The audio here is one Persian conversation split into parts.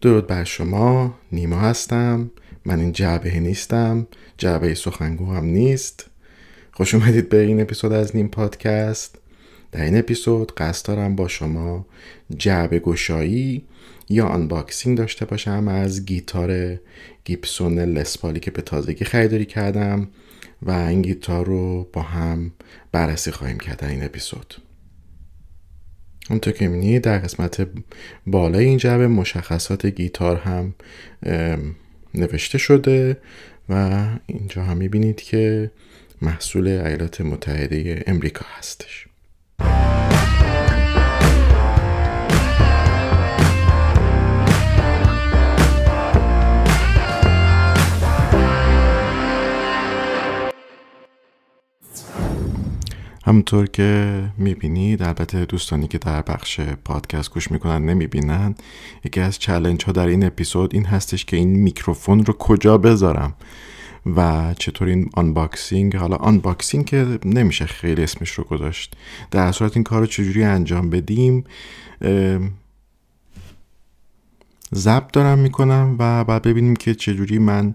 درود بر شما نیما هستم من این جعبه نیستم جعبه سخنگو هم نیست. خوش اومدید به این اپیزود از نیم پادکست. در این اپیزود قصد دارم با شما جعبه گشایی یا unboxing داشته باشم از گیتار Gibson Les Paul ی که به تازگی خریداری کردم و این گیتار رو با هم بررسی خواهیم کرد در این اپیزود. اونطور که می‌بینید در قسمت بالای این جعبه مشخصات گیتار هم نوشته شده و اینجا هم می‌بینید که محصول ایالات متحده امریکا هستش. همونطور که می‌بینید البته دوستانی که در بخش پادکست گوش می‌کنن نمی‌بینن یکی از challenge ها در این اپیزود این هستش که این میکروفون رو کجا بذارم و چطور این unboxing حالا unboxing که نمیشه خیلی اسمش رو گذاشت در صورت این کار رو چجوری انجام بدیم ضبط دارم می‌کنم و بعد ببینیم که چجوری من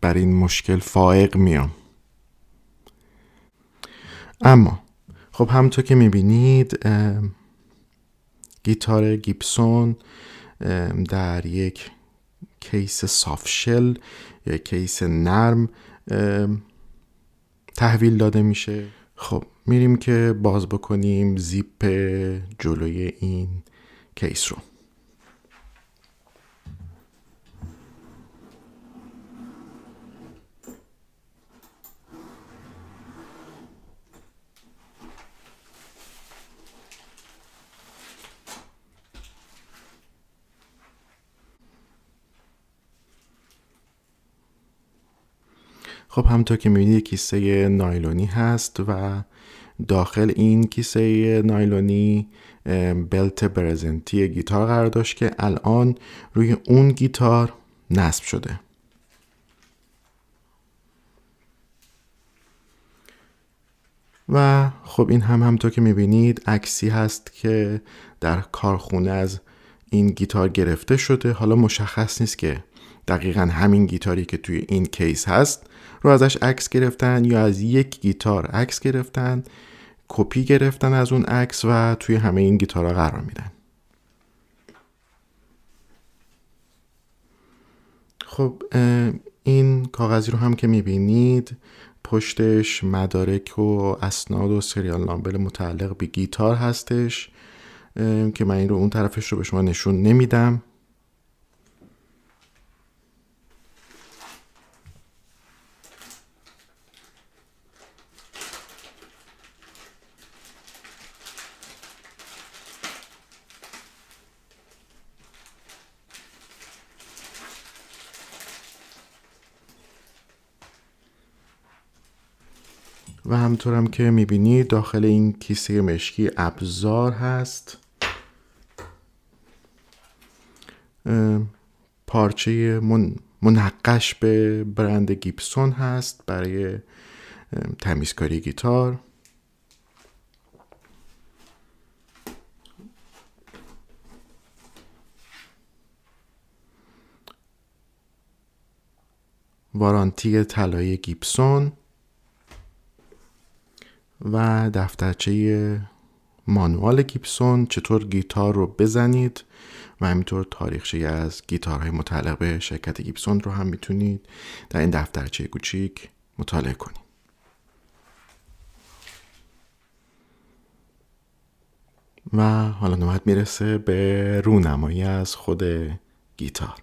بر این مشکل فائق میام. اما خب همونطور که می‌بینید گیتار Gibson در یک case soft shell یا case نرم تحویل داده میشه. خب میریم که باز بکنیم زیپ جلوی این case رو. خب همونطور که می‌بینید کیسه نایلونی هست و داخل این کیسه نایلونی بلت برزنتی گیتار قرار داشت که الان روی اون گیتار نصب شده. و خب این هم همطور که می‌بینید عکسی هست که در کارخونه از این گیتار گرفته شده. حالا مشخص نیست که دقیقا همین گیتاری که توی این case هست رو ازش عکس گرفتن یا از یک گیتار عکس گرفتن کپی گرفتن از اون عکس و توی همه این گیتارها قرار میدن. خب این کاغذی رو هم که می‌بینید پشتش مدارک و اسناد و serial number متعلق به گیتار هستش که من این رو اون طرفش رو به شما نشون نمیدم. و همطورم که می‌بینید داخل این کیسه مشکی ابزار هست. پارچه من منقش به برند گیبسون هست برای تمیزکاری گیتار. وارانتی طلای گیبسون. و دفترچه مانوال گیبسون. چطور گیتار رو بزنید و همینطور تاریخچه از گیتارهای متعلق به شرکت گیبسون رو هم می‌تونید در این دفترچه کوچیک مطالعه کنید. و حالا نوبت می‌رسه به رونمایی از خود گیتار.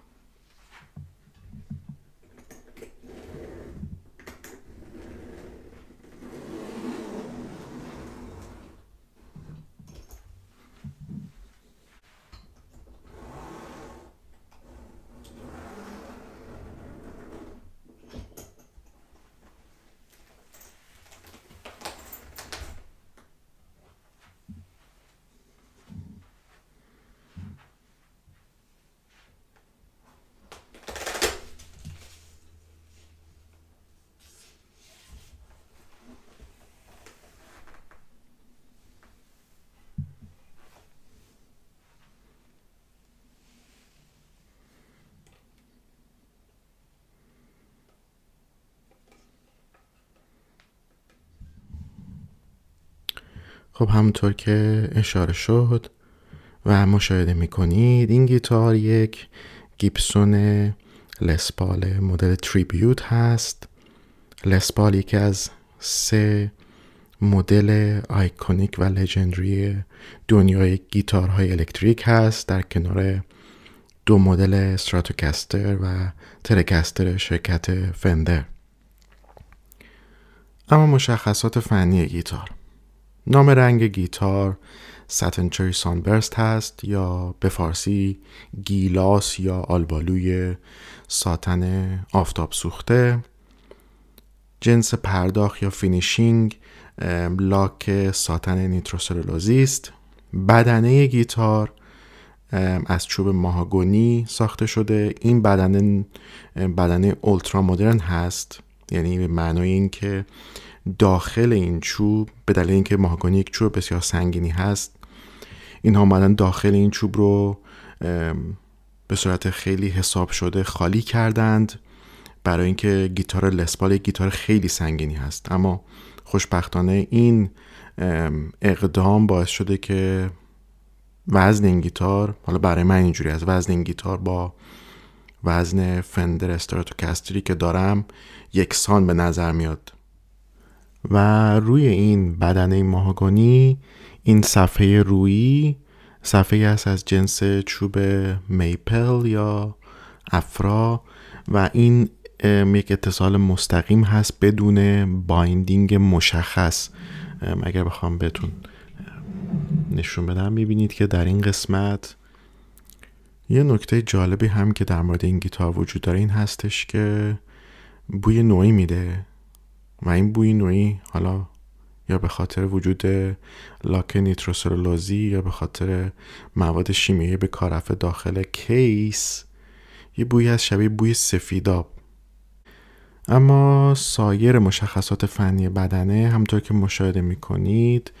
خب همونطور که اشاره شد و مشاهده می‌کنید این گیتار یک Gibson Les Paul مدل Tribute هست. Les Paul یکی از سه مدل iconic و legendary دنیای گیتارهای الکتریک هست. در کنار دو مدل Stratocaster و Telecaster شرکت Fender. اما مشخصات فنی گیتار. نام رنگ گیتار Satin Cherry Sunburst هست یا به فارسی گیلاس یا آلبالوی ساتن آفتاب سوخته. جنس پرداخت یا finishing لاک ساتن نیتروسلولوزی است. بدنه گیتار از چوب ماهاگونی ساخته شده. این بدنه بدنه اولترا مدرن هست. یعنی به معنای اینکه داخل این چوب به دلیل اینکه ماهاگونی یک چوب بسیار سنگینی هست اینها آمدن داخل این چوب رو به صورت خیلی حساب شده خالی کردند برای اینکه گیتار لسپال یک گیتار خیلی سنگینی هست. اما خوشبختانه این اقدام باعث شده که وزن این گیتار حالا برای من اینجوری از وزن این گیتار با وزن فندر استراتوکستری که دارم یکسان به نظر میاد. و روی این بدنه ماهاگونی این صفحه روی صفحه است از جنس چوب میپل یا افرا و این یک اتصال مستقیم هست بدون بایندینگ مشخص. اگر بخوام بهتون نشون بدم می‌بینید که در این قسمت یه نکته جالبی هم که در مورد این گیتار وجود داره این هستش که بوی نوعی میده و این بوی نوعی حالا یا به خاطر وجود لاک نیتروسلولوزی یا به خاطر مواد شیمیایی به کارفه داخل کیس یه بوی از شبیه بوی سفیداب. اما سایر مشخصات فنی بدنه همطور که مشاهده می‌کنید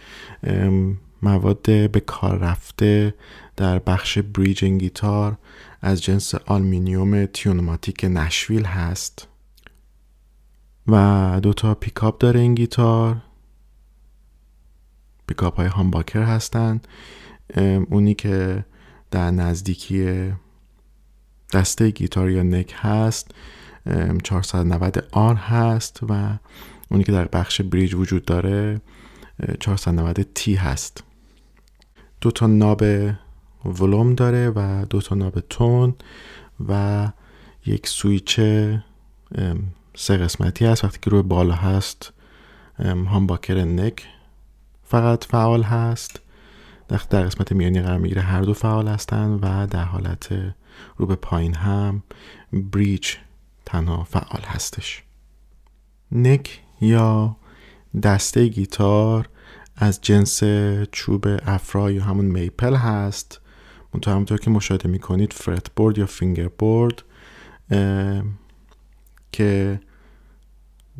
مواد به کار رفته در بخش bridge گیتار از جنس آلمینیوم Tune-o-matic Nashville هست. و دوتا پیکاپ داره این گیتار. پیکاپ های humbucker هستند اونی که در نزدیکی دسته گیتار یا neck هست 490 R هست و اونی که در بخش بریج وجود داره 490 تی هست. دو تا ناب ولوم داره و دو تا ناب تون و یک سویچ سه قسمتی هست. وقتی که روی بالا هست هامباکر نک فقط فعال هست. در قسمت میانی قرار می‌گیره هر دو فعال هستند و در حالت رو به پایین هم بریج تنها فعال هستش. نک یا دسته گیتار از جنس چوب افرا یا همون میپل هست. منطقه همونطور که مشاهده می‌کنید فرت بورد یا فینگر بورد که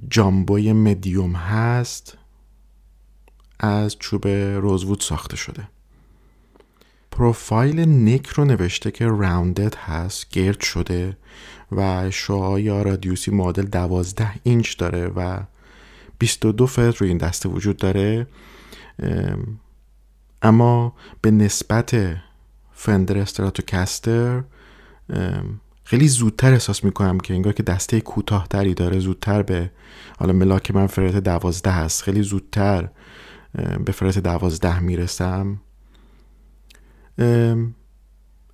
جامبوی مدیوم هست از چوب روزوود ساخته شده. پروفایل نک رو نوشته که راوندد هست گرد شده و شعاع یا رادیوسی معادل 12 اینچ داره و 22 فرد روی این دسته وجود داره. اما به نسبت فندر استراتوکستر خیلی زودتر احساس می‌کنم که انگار که دسته کوتاهتری داره زودتر به حالا ملاک من فرت دوازده هست خیلی زودتر به فرت دوازده می‌رسم.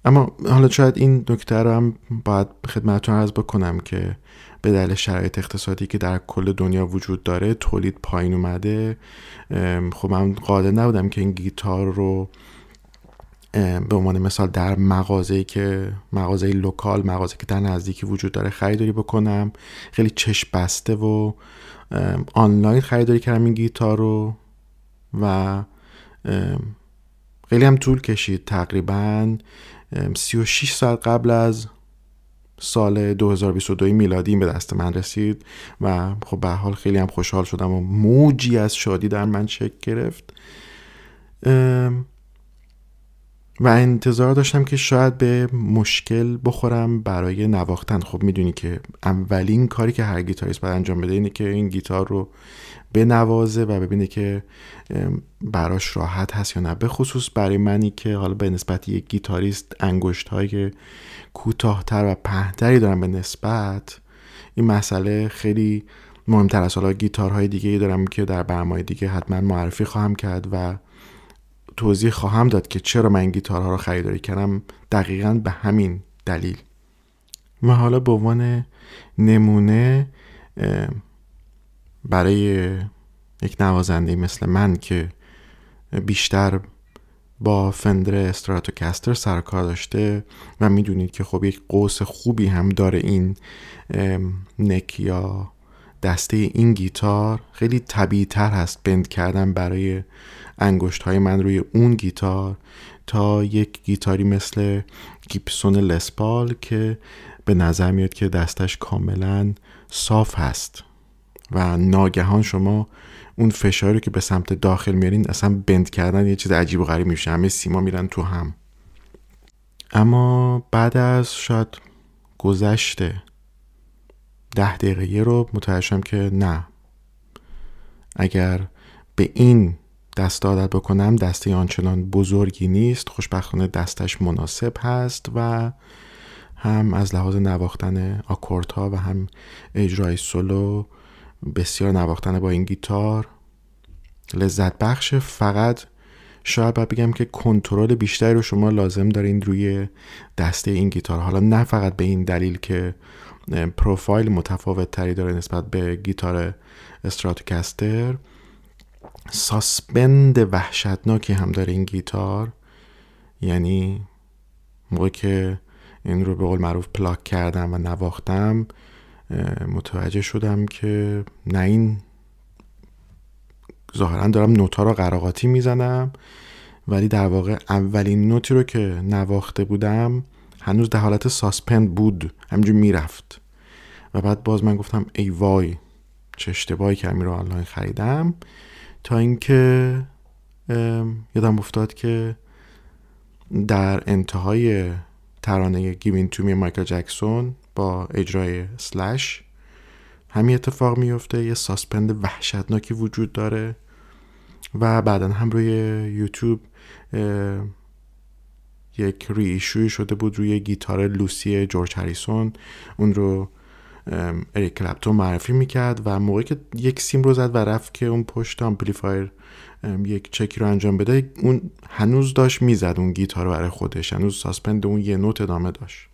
اما حالا شاید این نکته رو هم باید خدمتتون عرض بکنم که به دلیل شرایط اقتصادی که در کل دنیا وجود داره تولید پایین اومده. خب من قادر نبودم که این گیتار رو به عنوان مثال در مغازه که مغازه لوکال مغازه که در نزدیکی وجود داره خریداری بکنم. خیلی چشم بسته و آنلاین خریداری کردم این گیتار رو و خیلی هم طول کشید تقریبا. 36 ساعت قبل از سال 2022 میلادی به دست من رسید و خب به حال خیلی هم خوشحال شدم و موجی از شادی در من شکل گرفت. و انتظار داشتم که شاید به مشکل بخورم برای نواختن. خب می‌دونی که اولین کاری که هر گیتاریست باید انجام بده اینه که این گیتار رو بنوازه و ببینه که براش راحت هست یا نه. به خصوص برای منی که حالا به نسبت یک گیتاریست انگشت های کوتاهتر و پهتری دارم به نسبت این مسئله خیلی مهمتر از حالا گیتارهای دیگه دارم که در برنامه دیگه حتما معرفی خواهم کرد و توضیح خواهم داد که چرا من گیتارها رو خریداری کردم دقیقا به همین دلیل. و حالا به عنوان نمونه برای یک نوازنده مثل من که بیشتر با فندر استراتوکستر سرکار داشته و می‌دونید که خب یک قوس خوبی هم داره این نک یا دسته این گیتار خیلی طبیعی تر هست بند کردن برای انگشت های من روی اون گیتار تا یک گیتاری مثل گیپسون لسپال که به نظر میاد که دستش کاملا صاف هست. و ناگهان شما اون فشاری که به سمت داخل میارین اصلا بند کردن یه چیز عجیب و غریب میشه. همه سیما میرن تو هم. اما بعد از شاید گذشته ده دقیقه رو متوجه که نه. اگر به این دست عادت بکنم دسته آنچنان بزرگی نیست خوشبختانه دستش مناسب هست و هم از لحاظ نواختن ها و هم اجرای سولو بسیار نواختن با این گیتار. لذت بخش فقط شاید باید بگم که کنترل بیشتری رو شما لازم دارین روی دسته این گیتار. حالا نه فقط به این دلیل که پروفایل متفاوت تری داره نسبت به گیتار Stratocaster sustain وحشتناکی هم داره این گیتار. یعنی موقع که این رو به قول معروف پلاک کردم و نواختم متوجه شدم که نه این ظاهرا دارم نوتا رو قراقاتی می‌زنم ولی در واقع اولین نوتی رو که نواخته بودم هنوز در حالت ساسپند بود همینجور می‌رفت. و بعد باز من گفتم ای وای چه اشتباهی که رو آنلاین خریدم. تا اینکه یادم افتاد که در انتهای ترانه Give In to Me مایکل جکسون با اجرای اسلش همین اتفاق میفته یه sustain وحشتناکی وجود داره و بعدا هم روی یوتیوب یک ریشوی شده بود روی گیتار لوسی جورج هریسون اون رو اریک کلپتون معرفی می‌کرد و موقعی که یک سیم رو زد و رفت که اون پشت آمپلیفایر یک چکی رو انجام بده اون هنوز داشت می‌زد اون گیتار رو برای خودش هنوز sustain اون یه note ادامه داشت.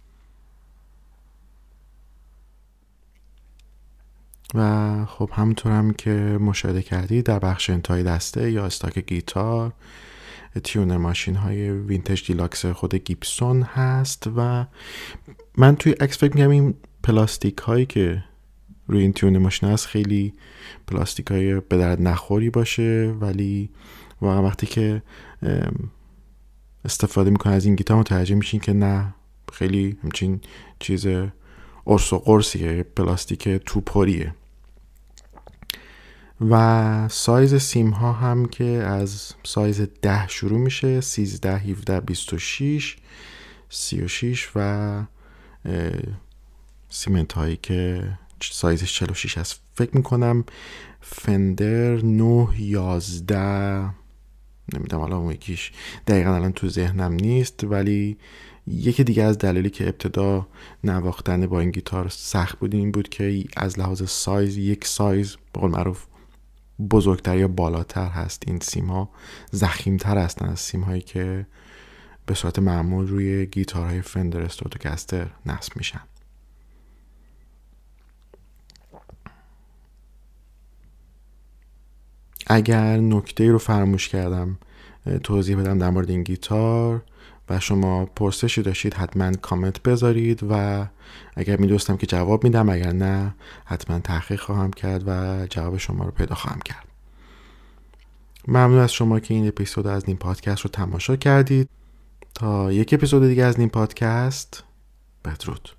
و خب همطور هم که مشاهده کردی در بخش انتهای دسته یا stock گیتار tuner machine های vintage deluxe خود گیبسون هست و من توی عکس فکر می‌کردم این پلاستیک هایی که روی این tune machine هست خیلی پلاستیک های به درد نخوری باشه ولی واقعا وقتی که استفاده می‌کنه از این گیتار متوجه میشین که نه خیلی همچین چیز قرص و قرصیه پلاستیک توپریه. و سایز سیم ها هم که از سایز 10 شروع میشه 13 17 26 36 و سیم انتهایی که سایزش 46 هست. فکر می‌کنم فندر 9 11 نمی‌دونم حالا اون یکیش دقیقا الان تو ذهنم نیست ولی یکی دیگه از دلیلی که ابتدا نواختن با این گیتار سخت بود این بود که از لحاظ سایز یک سایز به قول معروف بزرگتر یا بالاتر هست. این سیم ها زخیمتر هستن از سیم هایی که به صورت معمول روی گیتارهای فندر استروتوکستر نصب میشن. اگر نکته رو فراموش کردم توضیح بدم در مورد این گیتار و شما پرسشی داشتید حتما کامنت بذارید و اگر می‌دونستم که جواب میدم اگر نه حتما تحقیق خواهم کرد و جواب شما رو پیدا خواهم کرد. ممنون از شما که این اپیزود از نیم پادکست رو تماشا کردید. تا یک اپیزود دیگه از نیم پادکست بدرود.